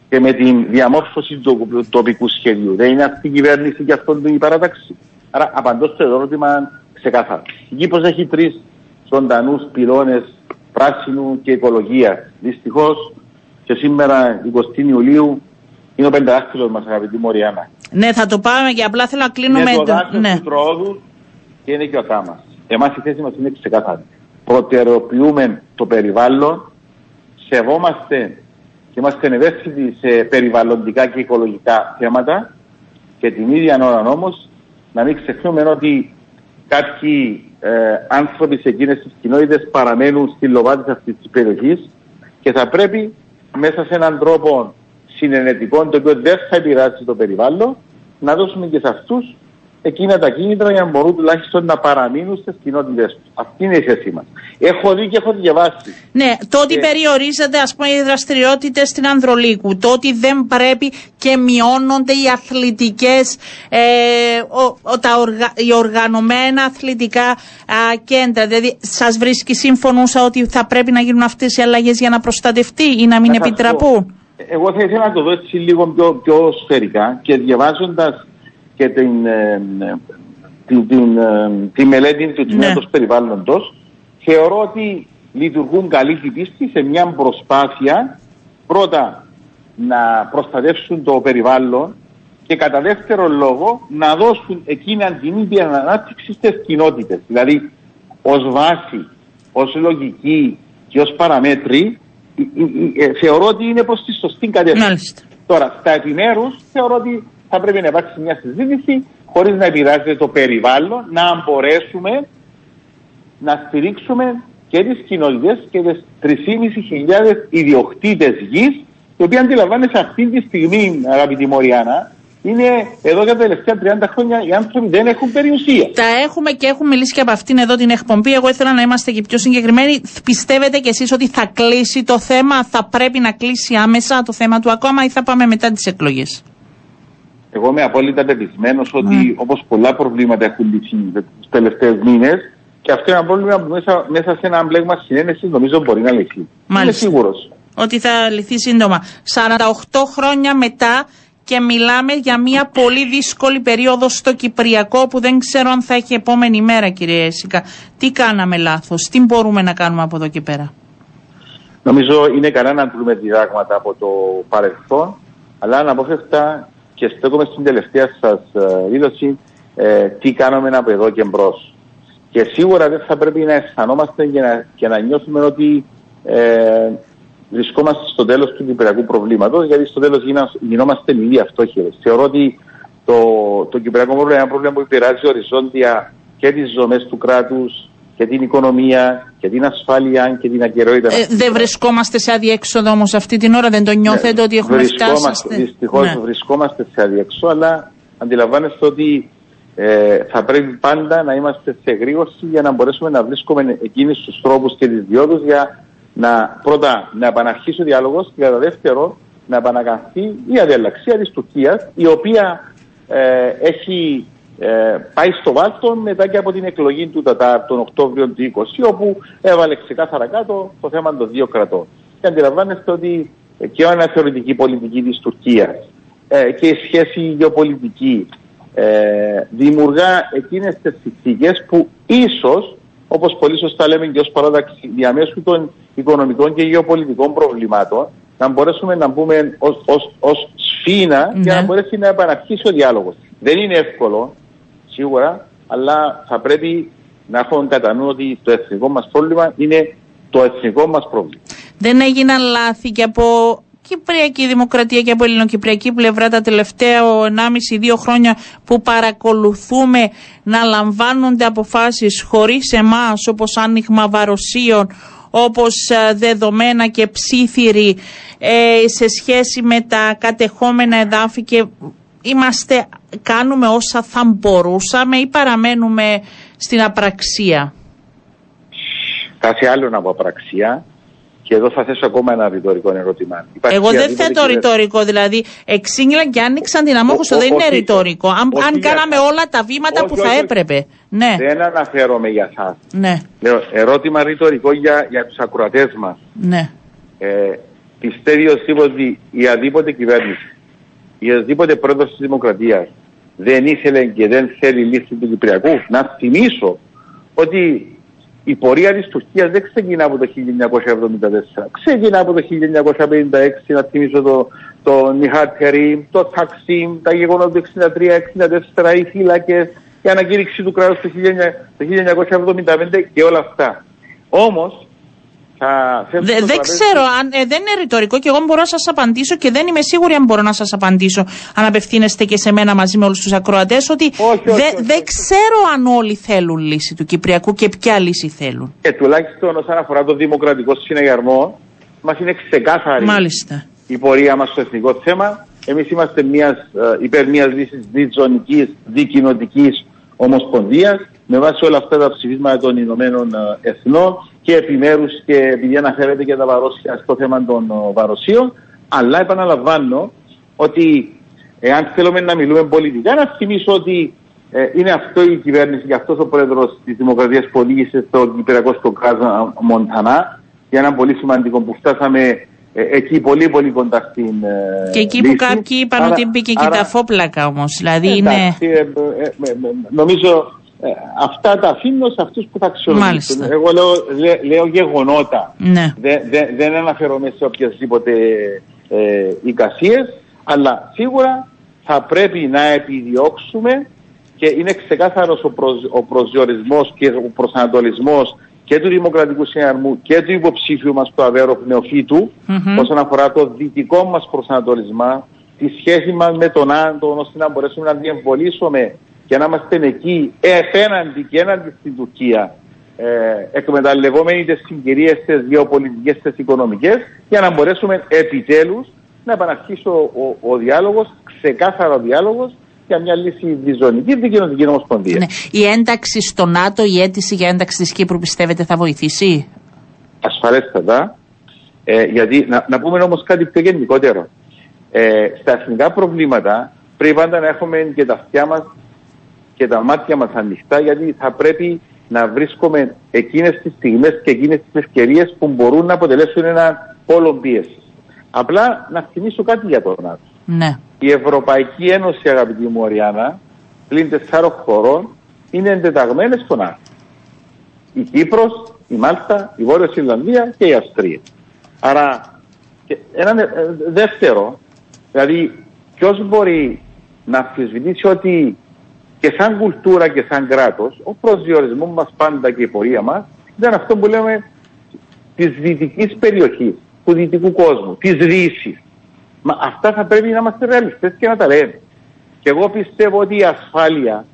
και με την διαμόρφωση του τοπικού σχεδίου. Δεν είναι αυτή η κυβέρνηση και αυτό η παράταξη. Άρα απαντώ στο ερώτημα ξεκάθαρα. Η Κύπρος έχει τρεις ζωντανούς πυλώνες πράσινου και οικολογίας. Δυστυχώς και σήμερα 20 Ιουλίου είναι ο πεντάδακτυλος μας αγαπητή Μοριάννα. Ναι, θα το πάμε και απλά θέλω να κλείνουμε... Είναι το δάσος ναι. του τρόδου και είναι και ο κάμας. Εμάς η θέση μας είναι ξεκάθαρη. Προτεραιοποιούμε το περιβάλλον, σεβόμαστε και είμαστε ευαίσθητοι σε περιβαλλοντικά και οικολογικά θέματα και την ίδια ώρα όμως να μην ξεχνούμε ότι κάποιοι ε, άνθρωποι σε εκείνες τις κοινότητες παραμένουν στη λοβάτη αυτής της περιοχής και θα πρέπει μέσα σε έναν τρόπο συνενετικών, το οποίο δεν θα επηρεάσει το περιβάλλον, να δώσουμε και σε αυτούς εκείνα τα κίνητρα για να μπορούν τουλάχιστον να παραμείνουν στις κοινότητες τους. Αυτή είναι η θέση μας. Έχω δει και έχω διαβάσει. Ναι, το ότι περιορίζονται ας πούμε οι δραστηριότητες στην Ανδρολίκου, το ότι δεν πρέπει και μειώνονται οι αθλητικές, ε, τα οργα, οι οργανωμένα αθλητικά α, κέντρα. Δηλαδή, σας βρίσκει σύμφωνο ότι θα πρέπει να γίνουν αυτές οι αλλαγές για να προστατευτεί ή να μην επιτραπούν; Εγώ θα ήθελα να το δω έτσι λίγο πιο, πιο σφαιρικά και διαβάζοντας και την, ε, την, την, ε, τη μελέτη του τμήματος ναι. περιβάλλοντος θεωρώ ότι λειτουργούν καλή την πίστη σε μια προσπάθεια πρώτα να προστατεύσουν το περιβάλλον και κατά δεύτερο λόγο να δώσουν εκείνη την ίδια ανάπτυξη στις κοινότητες. Δηλαδή ως βάση, ως λογική και ως παραμέτρη ε, θεωρώ ότι είναι προς τη σωστή κατεύθυνση. Τώρα, στα επιμέρους θεωρώ ότι θα πρέπει να υπάρξει μια συζήτηση χωρίς να επηρεάζεται το περιβάλλον, να μπορέσουμε να στηρίξουμε και τις κοινότητες και τις 3.500 ιδιοκτήτες γης, οι οποίοι αντιλαμβάνεσαι αυτή τη στιγμή, αγαπητή Μωριάννα, είναι εδώ για τα τελευταία 30 χρόνια οι άνθρωποι δεν έχουν περιουσία. Τα έχουμε και έχουμε μιλήσει και από αυτήν εδώ την εκπομπή. Εγώ ήθελα να είμαστε και πιο συγκεκριμένοι. Πιστεύετε κι εσείς ότι θα κλείσει το θέμα, θα πρέπει να κλείσει άμεσα το θέμα του ακόμα ή θα πάμε μετά τις εκλογές; Εγώ είμαι απόλυτα πεπισμένος ότι mm. όπως πολλά προβλήματα έχουν λυθεί τους τελευταίους μήνες, και αυτό είναι ένα πρόβλημα που μέσα, μέσα σε ένα μπλέγμα συνένεση νομίζω μπορεί να λυθεί. Μάλιστα. Είμαι σίγουρος. Ότι θα λυθεί σύντομα. 48 χρόνια μετά και μιλάμε για μια πολύ δύσκολη περίοδο στο Κυπριακό που δεν ξέρω αν θα έχει επόμενη μέρα κύριε Έσικα. Τι κάναμε λάθος, τι μπορούμε να κάνουμε από εδώ και πέρα; Νομίζω είναι καλά να δούμε διδάγματα από το παρελθόν, αλλά αναπόφευκτα και στέκομαι στην τελευταία σας ε, δήλωση ε, τι κάνουμε από εδώ και μπρος. Και σίγουρα δεν θα πρέπει να αισθανόμαστε και να, και να νιώθουμε ότι ε, βρισκόμαστε στο τέλος του κυπριακού προβλήματος, γιατί στο τέλος γινόμαστε μη αυτόχειρες. Θεωρώ ότι το, το κυπριακό πρόβλημα είναι ένα πρόβλημα που επηρεάζει οριζόντια και τις ζωμές του κράτους και την οικονομία και την ασφάλεια και την ακαιρεότητα. Ε, δεν βρισκόμαστε σε αδιέξοδο όμως αυτή την ώρα, δεν το νιώθετε ναι, ότι έχουμε φτάσει. Δυστυχώς ναι. βρισκόμαστε σε αδιέξοδο, αλλά αντιλαμβάνεστε ότι ε, θα πρέπει πάντα να είμαστε σε γρήγορση για να μπορέσουμε να βρίσκουμε εκείνου τους τρόπους και τις διόδους για να πρώτα να επαναρχίσει ο διάλογος και κατά δεύτερο να επανακαθεί η αδιαλλαξία της Τουρκίας, η οποία ε, έχει ε, πάει στο βάλτο μετά και από την εκλογή του Τατάρ τον Οκτώβριο του 20, όπου έβαλε ξεκάθαρα κάτω το θέμα των δύο κρατών. Και αντιλαμβάνεστε ότι και η αναθεωρητική πολιτική της Τουρκίας ε, και η σχέση γεωπολιτική ε, δημιουργά εκείνες τις συνθήκες που ίσως, όπως πολύ σωστά λέμε και ως παράδοξη, διαμέσου των οικονομικών και γεωπολιτικών προβλημάτων, να μπορέσουμε να μπούμε ως, ως, ως σφήνα για να ναι. μπορέσει να επαναρχίσει ο διάλογος. Δεν είναι εύκολο, σίγουρα, αλλά θα πρέπει να έχουμε κατά νου ότι το εθνικό μας πρόβλημα είναι το εθνικό μας πρόβλημα. Δεν έγιναν λάθη και από Κυπριακή Δημοκρατία και από ελληνοκυπριακή πλευρά τα τελευταία 1,5-2 χρόνια που παρακολουθούμε να λαμβάνονται αποφάσεις χωρίς εμάς όπως άνοιγμα βαροσίων, όπως ε, δεδομένα και ψήθυροι ε, σε σχέση με τα κατεχόμενα εδάφη και είμαστε, κάνουμε όσα θα μπορούσαμε ή παραμένουμε στην απραξία. Κάτι άλλο από απραξία και εδώ θα θέσω ακόμα ένα ρητορικό ερώτημα. Εγώ δεν θέτω ρητορικό, δηλαδή εξήγηλαν και άνοιξαν την αμόχωστο, δεν είναι ρητορικό. Αν, αν κάναμε όλα τα βήματα που θα έπρεπε. Ναι. Δεν αναφέρομαι για εσάς. Ναι. Λέω, ερώτημα ρητορικό για, για τους ακροατές μας. Ναι. Ε, πιστεύει ο ότι η αδίποτε κυβέρνηση, η αδίποτε πρόεδρος της Δημοκρατίας δεν ήθελε και δεν θέλει λύση του Κυπριακού. Να θυμίσω ότι η πορεία της Τουρκίας δεν ξεκινά από το 1974. Ξεκινά από το 1956, να θυμίσω το, το Νιχάτερη, το Ταξίμ, τα γεγονότα του 1963-1964, οι φύλακες, η ανακήρυξη του κράτους το 1975 και όλα αυτά. Όμως, δεν ξέρω, αν, ε, δεν είναι ρητορικό και εγώ μπορώ να σας απαντήσω και δεν είμαι σίγουρη αν μπορώ να σας απαντήσω. Αν απευθύνεστε και σε μένα μαζί με όλους τους ακροατές, ότι δεν ξέρω αν όλοι θέλουν λύση του Κυπριακού και ποια λύση θέλουν. Και τουλάχιστον όσον αφορά το δημοκρατικό συναγερμό, μας είναι ξεκάθαρη Μάλιστα. η πορεία μας στο εθνικό θέμα. Εμείς είμαστε μιας, ε, υπέρ μιας λύσης διζωνικής, δικοινοτικής ομοσπονδία με βάση όλα αυτά τα ψηφίσματα των Ηνωμένων ε, Εθνών και επιμέρους και επειδή αναφέρεται και τα βαρόσια στο θέμα των ε, βαροσίων, αλλά επαναλαμβάνω ότι εάν θέλουμε να μιλούμε πολιτικά, να θυμίσω ότι ε, είναι αυτό η κυβέρνηση και αυτός ο πρόεδρος της Δημοκρατίας που οδήγησε στο Κυπριακό στο Κράζο Μοντανά για ένα πολύ σημαντικό που φτάσαμε ε, εκεί πολύ πολύ κοντά στην ε, Και εκεί λύση. που κάποιοι είπαν Άρα- ότι μπήκε και άρα- τα φόπλακα όμως. Δηλαδή Εντάξει, είναι... ε, ε, ε, ε, νομίζω ε, αυτά τα αφήνω σε αυτούς που θα αξιολογήσουν. Μάλιστα. Εγώ λέω, λέ- λέω γεγονότα. Ναι. Δεν, δεν, δεν αναφέρομαι σε οποιασδήποτε ε, εικασίες, αλλά σίγουρα θα πρέπει να επιδιώξουμε και είναι ξεκάθαρος ο, προσ, ο προσδιορισμός και ο προσανατολισμός και του Δημοκρατικού Συναρμού και του υποψήφιου μας του Αβέροφ Νεοφύτου Μμμ. όσον αφορά το δυτικό μας προσανατολισμό, τη σχέση μας με τον Άντων ώστε να μπορέσουμε να διεμβολήσουμε και να είμαστε εκεί επέναντι και έναντι στην Τουρκία ε, εκμεταλλευόμενοι τις συγκυρίες, τις γεωπολιτικές, τις οικονομικές για να μπορέσουμε επιτέλους να επαναρχίσει ο, ο, ο διάλογος, ξεκάθαρο ο διάλογος για μια λύση διζωνική δικαιωτική ομοσπονδία. ναι. Η ένταξη στο ΝΑΤΟ, η αίτηση για ένταξη της Κύπρου πιστεύετε θα βοηθήσει; ασφαλέστατα. Ε, γιατί να, να πούμε όμως κάτι πιο γενικότερο. Ε, στα εθνικά προβλήματα πρέπει πάντα να έχουμε και τα αυτιά μας και τα μάτια μας ανοιχτά γιατί θα πρέπει να βρίσκουμε εκείνες τις στιγμές και εκείνες τις ευκαιρίες που μπορούν να αποτελέσουν ένα πόλο πίεσης. Απλά να θυμίσω κάτι για το ΝΑΤΟ. Ναι. Η Ευρωπαϊκή Ένωση, αγαπητή μου Οριάννα, πλην τεσσάρων χωρών, είναι εντεταγμένες στο ΝΑΤΟ. Η Κύπρος, η Μάλτα, η Βόρεια Ιρλανδία και η Αυστρία. Άρα, και ένα ε, δεύτερο, δηλαδή ποιος μπορεί να αμφισβητήσει ότι και σαν κουλτούρα και σαν κράτος, ο προσδιορισμός μας πάντα και η πορεία μας ήταν αυτό που λέμε της δυτικής περιοχής, του δυτικού κόσμου, της Δύσης. Μα αυτά θα πρέπει να είμαστε ρεαλιστές και να τα λέμε. Και εγώ πιστεύω ότι η ασφάλεια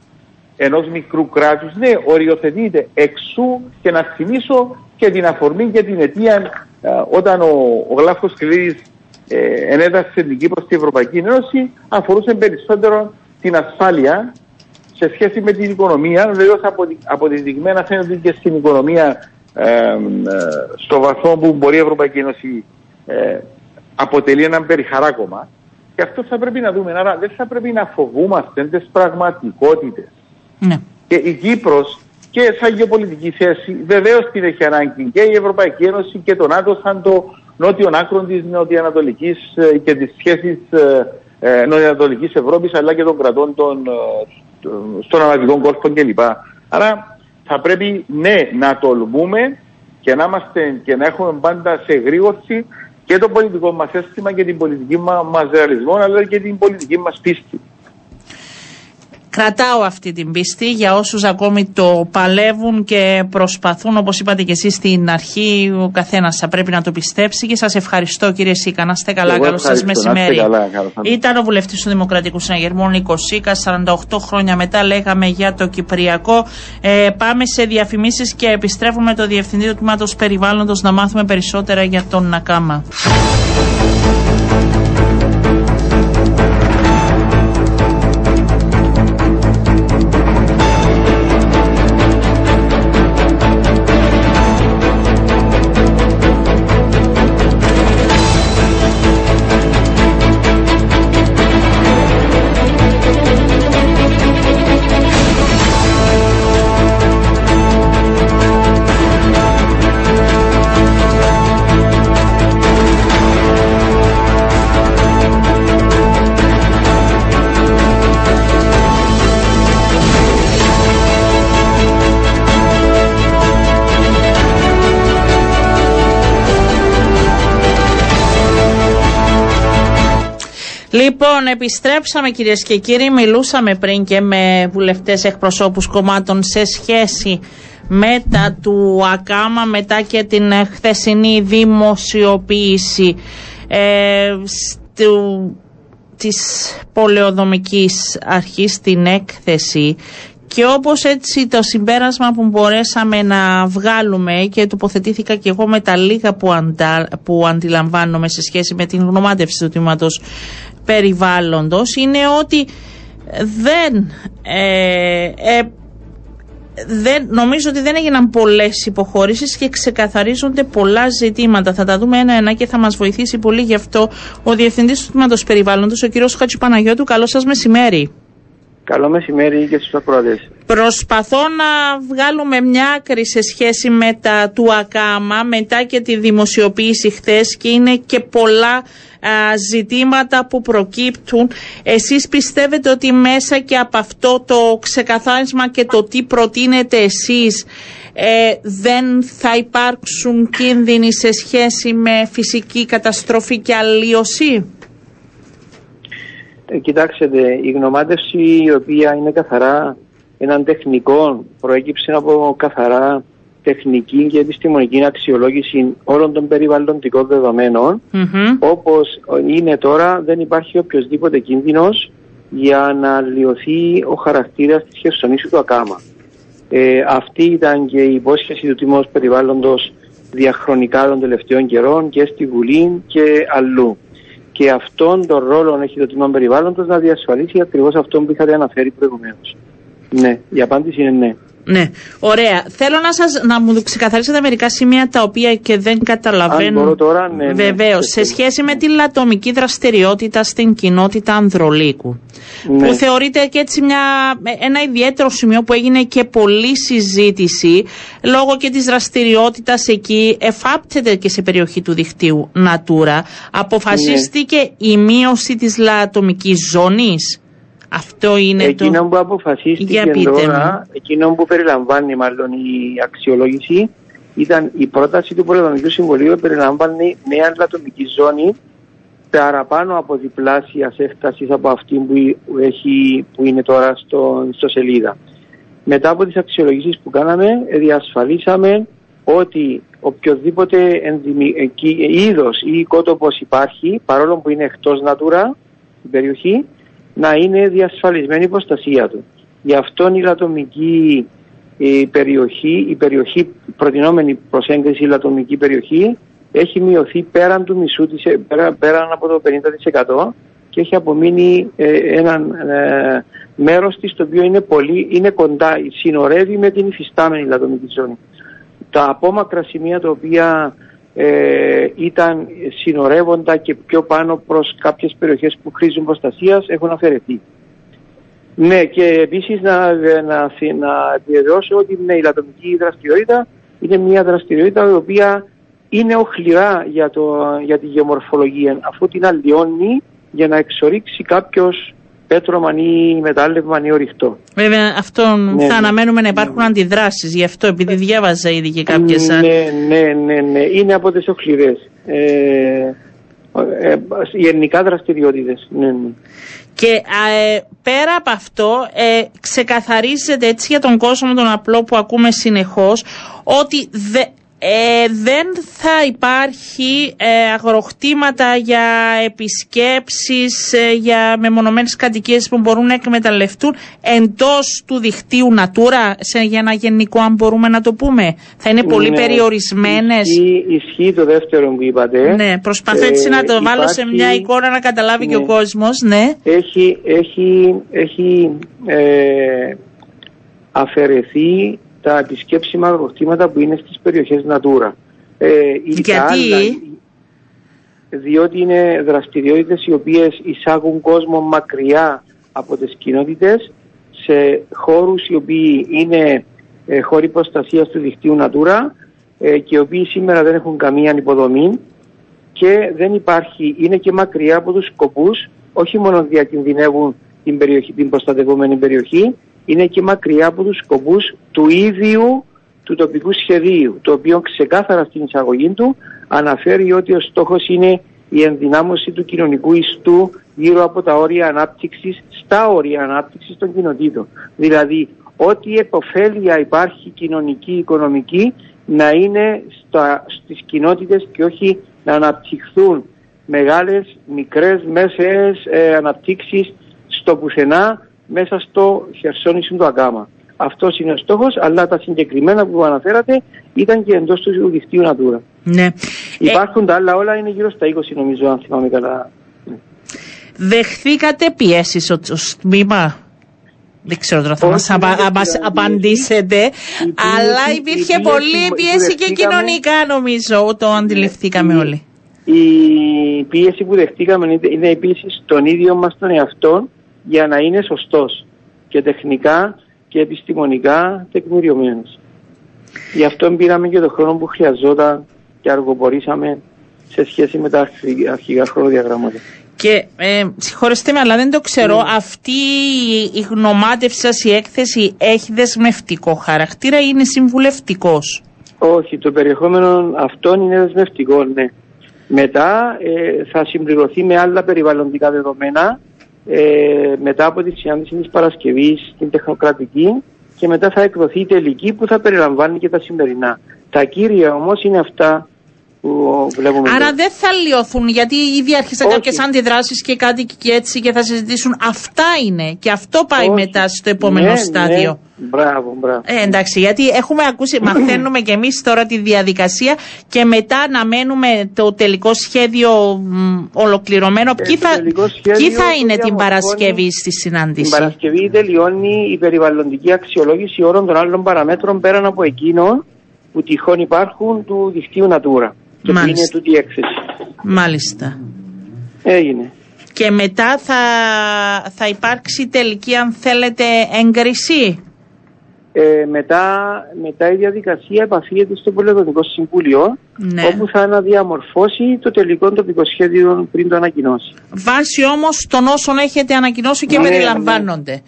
ενός μικρού κράτους, ναι, οριοθετείται εξού και να θυμίσω και την αφορμή και την αιτία ε, όταν ο, ο Γλάφος Κλήρης ε, ενέδασε την Κύπρο στην Ευρωπαϊκή Ένωση αφορούσε περισσότερο την ασφάλεια σε σχέση με την οικονομία, βεβαίω αποδεδειγμένα φαίνεται και στην οικονομία ε, ε, στο βαθμό που μπορεί η Ευρωπαϊκή Ένωση ε, αποτελεί έναν περιχαράκωμα. Και αυτό θα πρέπει να δούμε. Άρα δεν θα πρέπει να φοβούμαστε τις πραγματικότητες. ναι. Και η Κύπρος και σαν γεωπολιτική θέση βεβαίως την έχει ανάγκη και η Ευρωπαϊκή Ένωση και το ΝΑΤΟ σαν το νότιο άκρο της νοτιοανατολικής ε, και τις σχέσεις ε, ε, νοτιοανατολικής Ευρώπης αλλά και των κρατών των, ε, των- στον Ανατολικό κόλπο κλπ. Άρα θα πρέπει ναι να τολμούμε και να, είμαστε, και να έχουμε πάντα σε γρήγορση και το πολιτικό μας αίσθημα και την πολιτική μα- μας ρεαλισμό αλλά και την πολιτική μας πίστη. Κρατάω αυτή την πίστη για όσους ακόμη το παλεύουν και προσπαθούν όπως είπατε και εσείς στην αρχή ο καθένας θα πρέπει να το πιστέψει και σας ευχαριστώ κύριε Σίκα να είστε καλά Εγώ καλό σας ευχαριστώ. Να είστε μεσημέρι καλά. Καλό σας ήταν ο βουλευτής του Δημοκρατικού Συναγερμού Νίκος Σίκας 48 χρόνια μετά λέγαμε για το Κυπριακό ε, πάμε σε διαφημίσεις και επιστρέφουμε το Διευθυντή του Τμήματος Περιβάλλοντος να μάθουμε περισσότερα για τον Νακάμα Λοιπόν, επιστρέψαμε κυρίες και κύριοι. Μιλούσαμε πριν και με βουλευτές εκπροσώπους κομμάτων σε σχέση με τα του ΑΚΑΜΑ μετά και την ε, χθεσινή δημοσιοποίηση ε, στου, της πολεοδομικής αρχής την έκθεση και όπως έτσι το συμπέρασμα που μπορέσαμε να βγάλουμε και τοποθετήθηκα και εγώ με τα λίγα που, αντα, που αντιλαμβάνομαι σε σχέση με την γνωμάτευση του τμήματος περιβάλλοντος είναι ότι δεν, ε, ε, δεν νομίζω ότι δεν έγιναν πολλές υποχωρήσεις και ξεκαθαρίζονται πολλά ζητήματα. Θα τα δούμε ένα-ένα και θα μας βοηθήσει πολύ γι' αυτό ο Διευθυντής του Τμήματος Περιβάλλοντος, ο κύριος Χατζηπαναγιώτου. Καλό σας μεσημέρι. Καλό μεσημέρι και στους ακροατές. Προσπαθώ να βγάλουμε μια άκρη σε σχέση με τα του ΑΚΑΜΑ μετά και τη δημοσιοποίηση χθες και είναι και πολλά ζητήματα που προκύπτουν. Εσείς πιστεύετε ότι μέσα και από αυτό το ξεκαθάρισμα και το τι προτείνετε εσείς ε, δεν θα υπάρξουν κίνδυνοι σε σχέση με φυσική καταστροφή και αλλίωση; Ε, κοιτάξτε, η γνωμάτευση η οποία είναι καθαρά έναν τεχνικό, προέκυψε από καθαρά τεχνική και επιστημονική αξιολόγηση όλων των περιβαλλοντικών δεδομένων. Mm-hmm. Όπως είναι τώρα δεν υπάρχει οποιοδήποτε κίνδυνος για να αλλοιωθεί ο χαρακτήρας της χερσονήσου του Ακάμα. Ε, αυτή ήταν και η υπόσχεση του Τιμός Περιβάλλοντος διαχρονικά των τελευταίων καιρών και στη Βουλή και αλλού. Και αυτόν τον ρόλο έχει το Τιμό Περιβάλλοντος να διασφαλίσει ακριβώς αυτό που είχατε αναφέρει προηγουμένως. Ναι, η απάντηση είναι ναι. Ναι, ωραία. Θέλω να σας, να μου ξεκαθαρίσετε μερικά σημεία τα οποία και δεν καταλαβαίνω. Αν μπορώ τώρα, ναι, ναι. Βεβαίως, σε σχέση με τη λατομική δραστηριότητα στην κοινότητα Ανδρολίκου. Ναι. Που θεωρείται και έτσι μια, ένα ιδιαίτερο σημείο που έγινε και πολλή συζήτηση λόγω και της δραστηριότητας εκεί εφάπτεται και σε περιοχή του δικτύου Natura. Αποφασίστηκε ναι. η μείωση της λατομικής ζώνης. Αυτό είναι εκείνο το... που αποφασίστηκε τώρα, εκείνο που περιλαμβάνει μάλλον η αξιολόγηση, ήταν η πρόταση του Πολεμικού Συμβουλίου περιλαμβάνει μια λατομική ζώνη παραπάνω από διπλάσιας έκτασης από αυτή που, έχει, που είναι τώρα στο, στο σελίδα. Μετά από τις αξιολογήσεις που κάναμε, διασφαλίσαμε ότι οποιοδήποτε είδος ή οικότοπος υπάρχει, παρόλο που είναι εκτός Natura, η περιοχή, να είναι διασφαλισμένη η προστασία του. Γι' αυτό η λατομική η περιοχή, η περιοχή, η προτινόμενη προσέγγιση η λατομική περιοχή έχει μειωθεί πέραν του μισού, της, πέρα, πέραν από το 50% και έχει απομείνει ε, ένα ε, μέρος της το οποίο είναι πολύ, είναι κοντά, συνορεύει με την υφιστάμενη λατομική ζώνη. Τα απόμακρα σημεία τα οποία ε, ήταν συνορεύοντα και πιο πάνω προς κάποιες περιοχές που χρήζουν προστασίας έχουν αφαιρεθεί. Ναι, και επίσης να, να, να επιβεβαιώσω ότι ναι, η λατομική δραστηριότητα είναι μια δραστηριότητα η οποία είναι οχληρά για, το, για τη γεωμορφολογία αφού την αλλοιώνει για να εξορίξει κάποιος πέτρωμα ή μετάλλευμα ή οριχτό. Βέβαια, αυτό ναι, θα ναι. αναμένουμε να υπάρχουν ναι. αντιδράσεις. Γι' αυτό, επειδή διάβαζα ήδη και κάποιες. Ναι, ναι, ναι, ναι. Είναι από τις οχληρέ. Ε, ε, γενικά δραστηριότητες. Ναι, ναι. Και ε, πέρα από αυτό, ε, ξεκαθαρίζεται έτσι για τον κόσμο τον απλό που ακούμε συνεχώς ότι δε, ε, δεν θα υπάρχει ε, αγροχτήματα για επισκέψεις, ε, για μεμονωμένες κατοικίες που μπορούν να εκμεταλλευτούν εντός του δικτύου Natura, σε, για ένα γενικό αν μπορούμε να το πούμε. Θα είναι πολύ ναι, περιορισμένες. Ισχύει, ισχύει το δεύτερο που είπατε. Ναι, προσπαθώ έτσι να το βάλω σε μια εικόνα να καταλάβει και ο ναι. κόσμος. Ναι. Έχει, έχει, έχει αφαιρεθεί τα επισκέψιμα αγροκτήματα που είναι στις περιοχές Natura. Ε, Γιατί; διότι είναι δραστηριότητες οι οποίες εισάγουν κόσμο μακριά από τις κοινότητες σε χώρους οι οποίοι είναι ε, χώροι προστασίας του δικτύου Natura ε, και οι οποίοι σήμερα δεν έχουν καμία υποδομή και δεν υπάρχει, είναι και μακριά από τους σκοπούς, όχι μόνο διακινδυνεύουν την, περιοχή, την προστατευόμενη περιοχή, είναι και μακριά από τους σκοπούς του ίδιου του τοπικού σχεδίου, το οποίο ξεκάθαρα στην εισαγωγή του αναφέρει ότι ο στόχος είναι η ενδυνάμωση του κοινωνικού ιστού γύρω από τα όρια ανάπτυξης, στα όρια ανάπτυξης των κοινοτήτων. Δηλαδή, ό,τι εποφέλεια υπάρχει κοινωνική, οικονομική, να είναι στα, στις κοινότητες και όχι να αναπτυχθούν μεγάλες, μικρές, μέσες ε, αναπτύξεις στο πουθενά μέσα στο χερσόνησο του Αγκάμα. Αυτός είναι ο στόχος, αλλά τα συγκεκριμένα που αναφέρατε ήταν και εντός του δικτύου Natura. Ναι. Υπάρχουν ε... τα άλλα, όλα είναι γύρω στα 20 νομίζω, αν θυμάμαι καλά. Δεχθήκατε πιέσεις ω τμήμα; Δεν ξέρω τώρα θα μας, απαντήσετε, αλλά υπήρχε πολλή πίεση και κοινωνικά νομίζω, το αντιληφθήκαμε όλοι. Η πίεση που δεχτήκαμε είναι η πίεση στον ίδιο μας τον εαυτό για να είναι σωστός. και τεχνικά και επιστημονικά τεκμηριωμένος. Γι' αυτό πήραμε και το χρόνο που χρειαζόταν και αργοπορήσαμε σε σχέση με τα αρχικά χρονοδιαγράμματα. Και ε, συγχωρεστε με, αλλά δεν το ξέρω. Ναι. Αυτή η γνωμάτευση σας, η έκθεση, έχει δεσμευτικό χαρακτήρα ή είναι συμβουλευτικός; Όχι, το περιεχόμενο αυτών είναι δεσμευτικό, ναι. Μετά ε, θα συμπληρωθεί με άλλα περιβαλλοντικά δεδομένα ε, μετά από τη συνάντηση της Παρασκευής στην τεχνοκρατική και μετά θα εκδοθεί η τελική που θα περιλαμβάνει και τα σημερινά. Τα κύρια όμως είναι αυτά που βλέπουμε. Άρα δεν θα λιωθούν γιατί ήδη άρχισαν κάποιες αντιδράσεις και κάτι και έτσι και θα συζητήσουν. Αυτά είναι και αυτό πάει μετά στο επόμενο ναι, στάδιο. Ναι. Μπράβο, μπράβο. Ε, εντάξει, γιατί έχουμε ακούσει, μαθαίνουμε και εμείς τώρα τη διαδικασία και μετά να μένουμε το τελικό σχέδιο μ, ολοκληρωμένο. Ε, ποιοι θα, θα είναι την Παρασκευή στη συνάντηση. Την Παρασκευή τελειώνει η περιβαλλοντική αξιολόγηση όρων των άλλων παραμέτρων πέραν από εκείνο που τυχόν υπάρχουν του δικτύου Natura. Και Μάλιστα. είναι τούτη η έκθεση. Μάλιστα. Έγινε. Και μετά θα, θα υπάρξει τελική, αν θέλετε, έγκριση; Ε, μετά, μετά η διαδικασία επαφίεται στο Πολυδομικό Συμβούλιο ναι. όπου θα αναδιαμορφώσει το τελικό τοπικό σχέδιο πριν το ανακοινώσει. Βάσει όμως των όσων έχετε ανακοινώσει και ναι, περιλαμβάνονται. Ναι.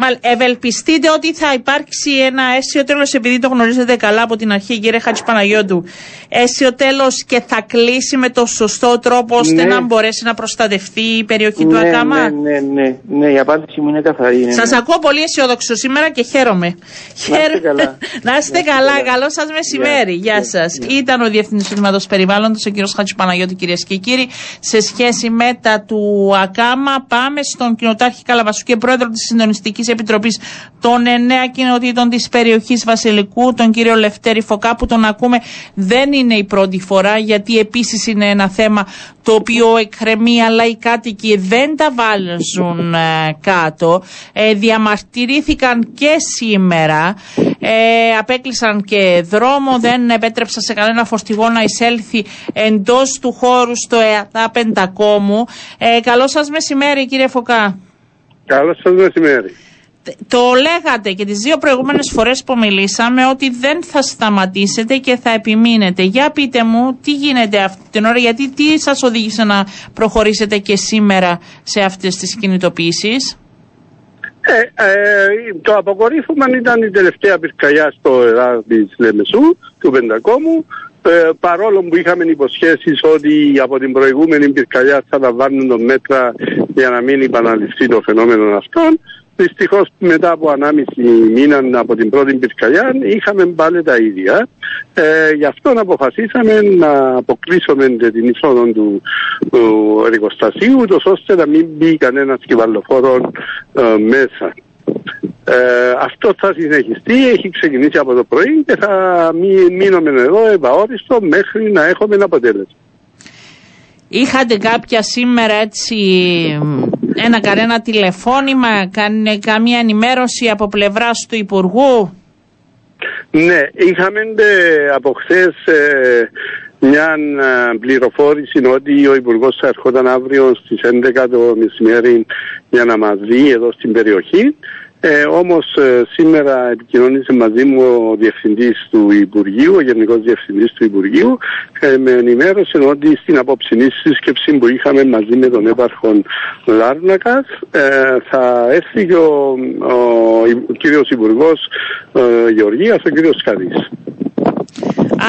Μα ευελπιστείτε ότι θα υπάρξει ένα αίσιο τέλος, επειδή το γνωρίζετε καλά από την αρχή, κύριε Χατζη Παναγιώτου. Αίσιο τέλος και θα κλείσει με το σωστό τρόπο ώστε ναι. να μπορέσει να προστατευτεί η περιοχή ναι, του Ακάμα. Ναι, ναι, ναι, ναι, η απάντηση μου είναι καθαρή. Ναι, Σας ναι. ακούω πολύ αισιόδοξο σήμερα και χαίρομαι. Να είστε καλά. να είστε καλά. Καλό σας μεσημέρι. Γεια σας. Ήταν ο Διευθυντής του Τμήματο Περιβάλλοντος, ο κύριος Χατζη Παναγιώτου, κυρίες και κύριοι. Σε σχέση με τα του Ακάμα, πάμε στον κοινοτάρχη Καλαβασού και πρόεδρο της Συντονιστικής Επιτροπής των Εννέα Κοινοτήτων της περιοχής Βασιλικού, τον κύριο Λευτέρη Φωκά, που τον ακούμε δεν είναι η πρώτη φορά, γιατί επίσης είναι ένα θέμα το οποίο εκκρεμεί, αλλά οι κάτοικοι δεν τα βάζουν ε, κάτω. Ε, διαμαρτυρήθηκαν και σήμερα, ε, απέκλεισαν και δρόμο, δεν επέτρεψαν σε κανένα φορτηγό να εισέλθει εντός του χώρου στο ΕΑΤΑ Πεντακόμου. Ε, καλό σας μεσημέρι κύριε Φωκά. Καλό σας μεσημέρι το λέγατε και τις δύο προηγούμενες φορές που μιλήσαμε ότι δεν θα σταματήσετε και θα επιμείνετε. Για πείτε μου τι γίνεται αυτή την ώρα, γιατί τι σας οδήγησε να προχωρήσετε και σήμερα σε αυτές τις κινητοποιήσεις; Ε, ε, το αποκορύφωμα ήταν η τελευταία πυρκαγιά στο εδάφιο της Λεμεσού, του Πεντακόμου, ε, παρόλο που είχαμε υποσχέσεις ότι από την προηγούμενη πυρκαγιά θα λαμβάνουν μέτρα για να μην επαναληφθεί το φαινόμενο αυτόν, Δυστυχώς μετά από ανάμιση μήνα από την πρώτη πυρκαγιά είχαμε πάλι τα ίδια. Ε, γι' αυτό αποφασίσαμε να αποκλείσουμε την εισόδο του, του εργοστασίου, ώστε να μην μπει κανένας κυβαλοφόρο ε, μέσα. Ε, αυτό θα συνεχιστεί, έχει ξεκινήσει από το πρωί και θα μείνουμε εδώ ευαόριστο μέχρι να έχουμε ένα αποτέλεσμα. Είχατε κάποια σήμερα έτσι ένα κανένα τηλεφώνημα, κάνε καμία ενημέρωση από πλευράς του Υπουργού; Ναι, είχαμε από χθες ε, μια ε, πληροφόρηση ότι ο Υπουργός θα ερχόταν αύριο στις 11 το μεσημέρι για να μας δει εδώ στην περιοχή. Ε, όμως ε, σήμερα επικοινωνήσε μαζί μου ο Διευθυντής του Υπουργείου, ο Γενικός Διευθυντής του Υπουργείου και με ενημέρωσε ότι στην απόψινή σύσκεψη που είχαμε μαζί με τον έπαρχο Λάρνακας ε, θα έρθει και ο, ο, ο κύριος Υπουργός ε, Γεωργίας, ο κύριος Σκαδής.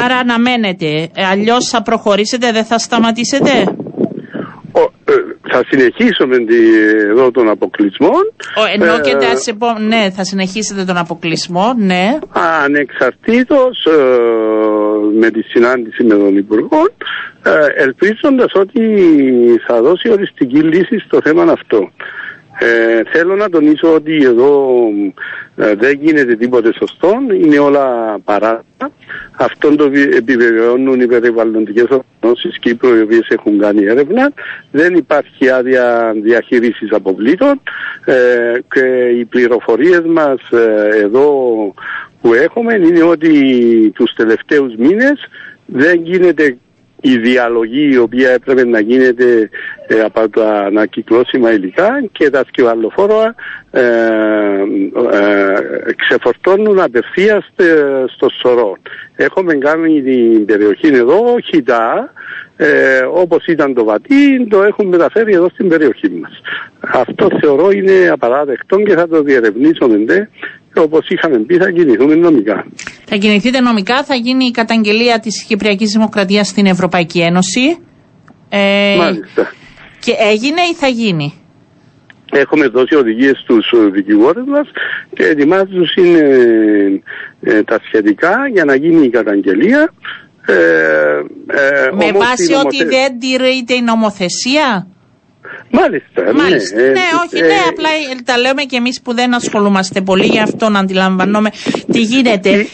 Άρα αναμένετε, ε, αλλιώς θα προχωρήσετε, δεν θα σταματήσετε; Ε, θα συνεχίσουμε εδώ τον αποκλεισμό. Ο, ενώ και ε, ναι, θα συνεχίσετε τον αποκλεισμό, ναι. Ανεξαρτήτως ε, με τη συνάντηση με τον Υπουργό, ε, ελπίζοντας ότι θα δώσει οριστική λύση στο θέμα αυτό. Ε, θέλω να τονίσω ότι εδώ ε, δεν γίνεται τίποτε σωστό, είναι όλα παράτα. Αυτό το επιβεβαιώνουν οι περιβαλλοντικές οργανώσεις Κύπρου, οι οποίες έχουν κάνει έρευνα. Δεν υπάρχει άδεια διαχείρισης αποβλήτων ε, και οι πληροφορίες μας ε, εδώ που έχουμε είναι ότι τους τελευταίους μήνες δεν γίνεται η διαλογή η οποία έπρεπε να γίνεται ε, από τα ανακυκλώσιμα υλικά και τα σκευαλοφόρα ε, ε, ξεφορτώνουν απευθείας στο σωρό. Έχουμε κάνει την περιοχή εδώ, χιτά, ε, όπως ήταν το βατί, το έχουν μεταφέρει εδώ στην περιοχή μας. Αυτό θεωρώ είναι απαράδεκτο και θα το διερευνήσουμε ντε, όπως είχαμε πει θα κινηθούμε νομικά. Θα κινηθείτε νομικά, θα γίνει η καταγγελία της Κυπριακής Δημοκρατίας στην Ευρωπαϊκή Ένωση. Ε, Μάλιστα. Και έγινε ή θα γίνει; Έχουμε δώσει οδηγίες στους δικηγόρους μας και ετοιμάζουν είναι, ε, τα σχετικά για να γίνει η καταγγελία. Ε, ε, Με βάση ότι δεν τηρείται η νομοθεσία; Μάλιστα. Ναι, Μάλιστα. Ναι, ναι όχι, ναι, απλά τα λέμε και εμείς που δεν ασχολούμαστε πολύ, γι' αυτό να αντιλαμβανόμαι τι γίνεται.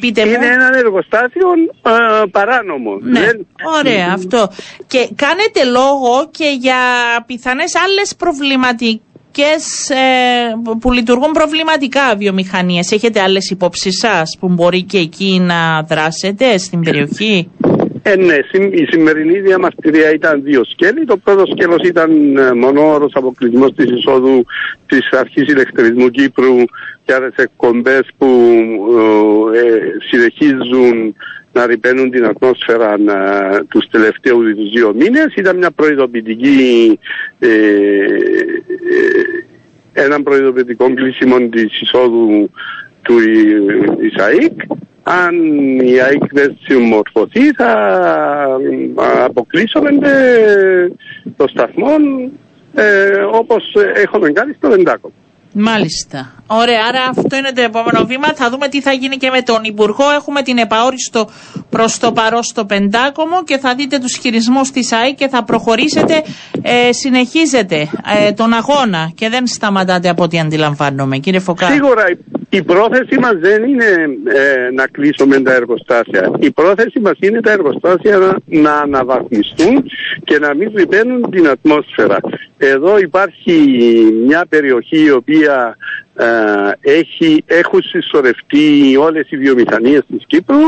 Πείτε είναι ένα εργοστάσιο ε, παράνομο. Ναι, ωραία αυτό. Και κάνετε λόγο και για πιθανές άλλες προβληματικές ε, που λειτουργούν προβληματικά βιομηχανίες. Έχετε άλλες υπόψεις σας που μπορεί και εκεί να δράσετε στην περιοχή; Ε, ναι, η σημερινή διαμαρτυρία ήταν δύο σκέλη. Το πρώτο σκέλος ήταν ε, μονόρος αποκλεισμός της εισόδου της αρχής ηλεκτρισμού Κύπρου και άλλες εκπομπές που ε, ε, συνεχίζουν να ρηπαίνουν την ατμόσφαιρα ε, τους τελευταίους δύο μήνες. Ήταν μια προειδοποιητική ε, ένα προειδοποιητικό κλείσιμο της εισόδου του ΙΣΑΙΚ αν η ΑΕΚ δεν συμμορφωθεί θα αποκλείσουμε το σταθμό ε, όπως έχουμε κάνει στο Βεντάκο. Μάλιστα. Ωραία, άρα αυτό είναι το επόμενο βήμα. Θα δούμε τι θα γίνει και με τον Υπουργό. Έχουμε την επαόριστο προς το παρό στο Πεντάκομο και θα δείτε τους χειρισμούς της ΑΕ και θα προχωρήσετε. Ε, συνεχίζετε ε, τον αγώνα και δεν σταματάτε από ό,τι αντιλαμβάνομαι, κύριε Φωκά. Σίγουρα η πρόθεση μας δεν είναι ε, να κλείσουμε τα εργοστάσια. Η πρόθεση μας είναι τα εργοστάσια να, να αναβαθμιστούν και να μην ρηπαίνουν την ατμόσφαιρα. Εδώ υπάρχει μια περιοχή η οποία ε, έχει, έχουν συσσωρευτεί όλες οι βιομηχανίες της Κύπρου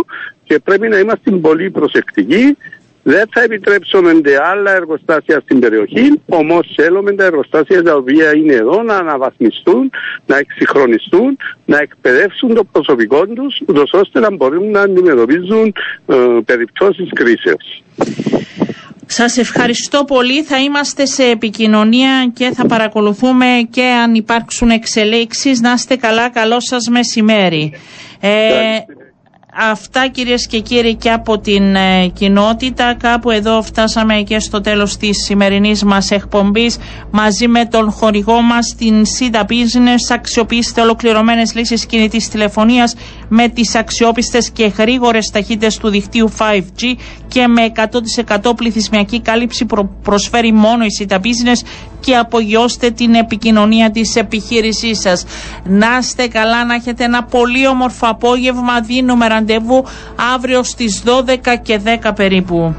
και πρέπει να είμαστε πολύ προσεκτικοί δεν θα επιτρέψουμε άλλα εργοστάσια στην περιοχή, όμως θέλουμε τα εργοστάσια τα οποία είναι εδώ να αναβαθμιστούν, να εξυγχρονιστούν, να εκπαιδεύσουν το προσωπικό τους, ούτως ώστε να μπορούν να αντιμετωπίζουν ε, περιπτώσεις κρίσεως. Σας ευχαριστώ πολύ. Θα είμαστε σε επικοινωνία και θα παρακολουθούμε και αν υπάρξουν εξελίξεις. Να είστε καλά. Καλό σας μεσημέρι. Ε, Αυτά κυρίες και κύριοι και από την ε, κοινότητα. Κάπου εδώ φτάσαμε και στο τέλος της σημερινής μας εκπομπής μαζί με τον χορηγό μας την SIDA Business. Αξιοποιήστε ολοκληρωμένες λύσεις κινητής τηλεφωνίας με τις αξιόπιστες και γρήγορες ταχύτητες του δικτύου 5G και με 100% πληθυσμιακή κάλυψη προσφέρει μόνο η SIDA Business και απογειώστε την επικοινωνία της επιχείρησής σας. Να είστε καλά, να έχετε ένα πολύ όμορφο απόγευμα. Δίνουμε ραντεβού αύριο στις 12 και 10 περίπου.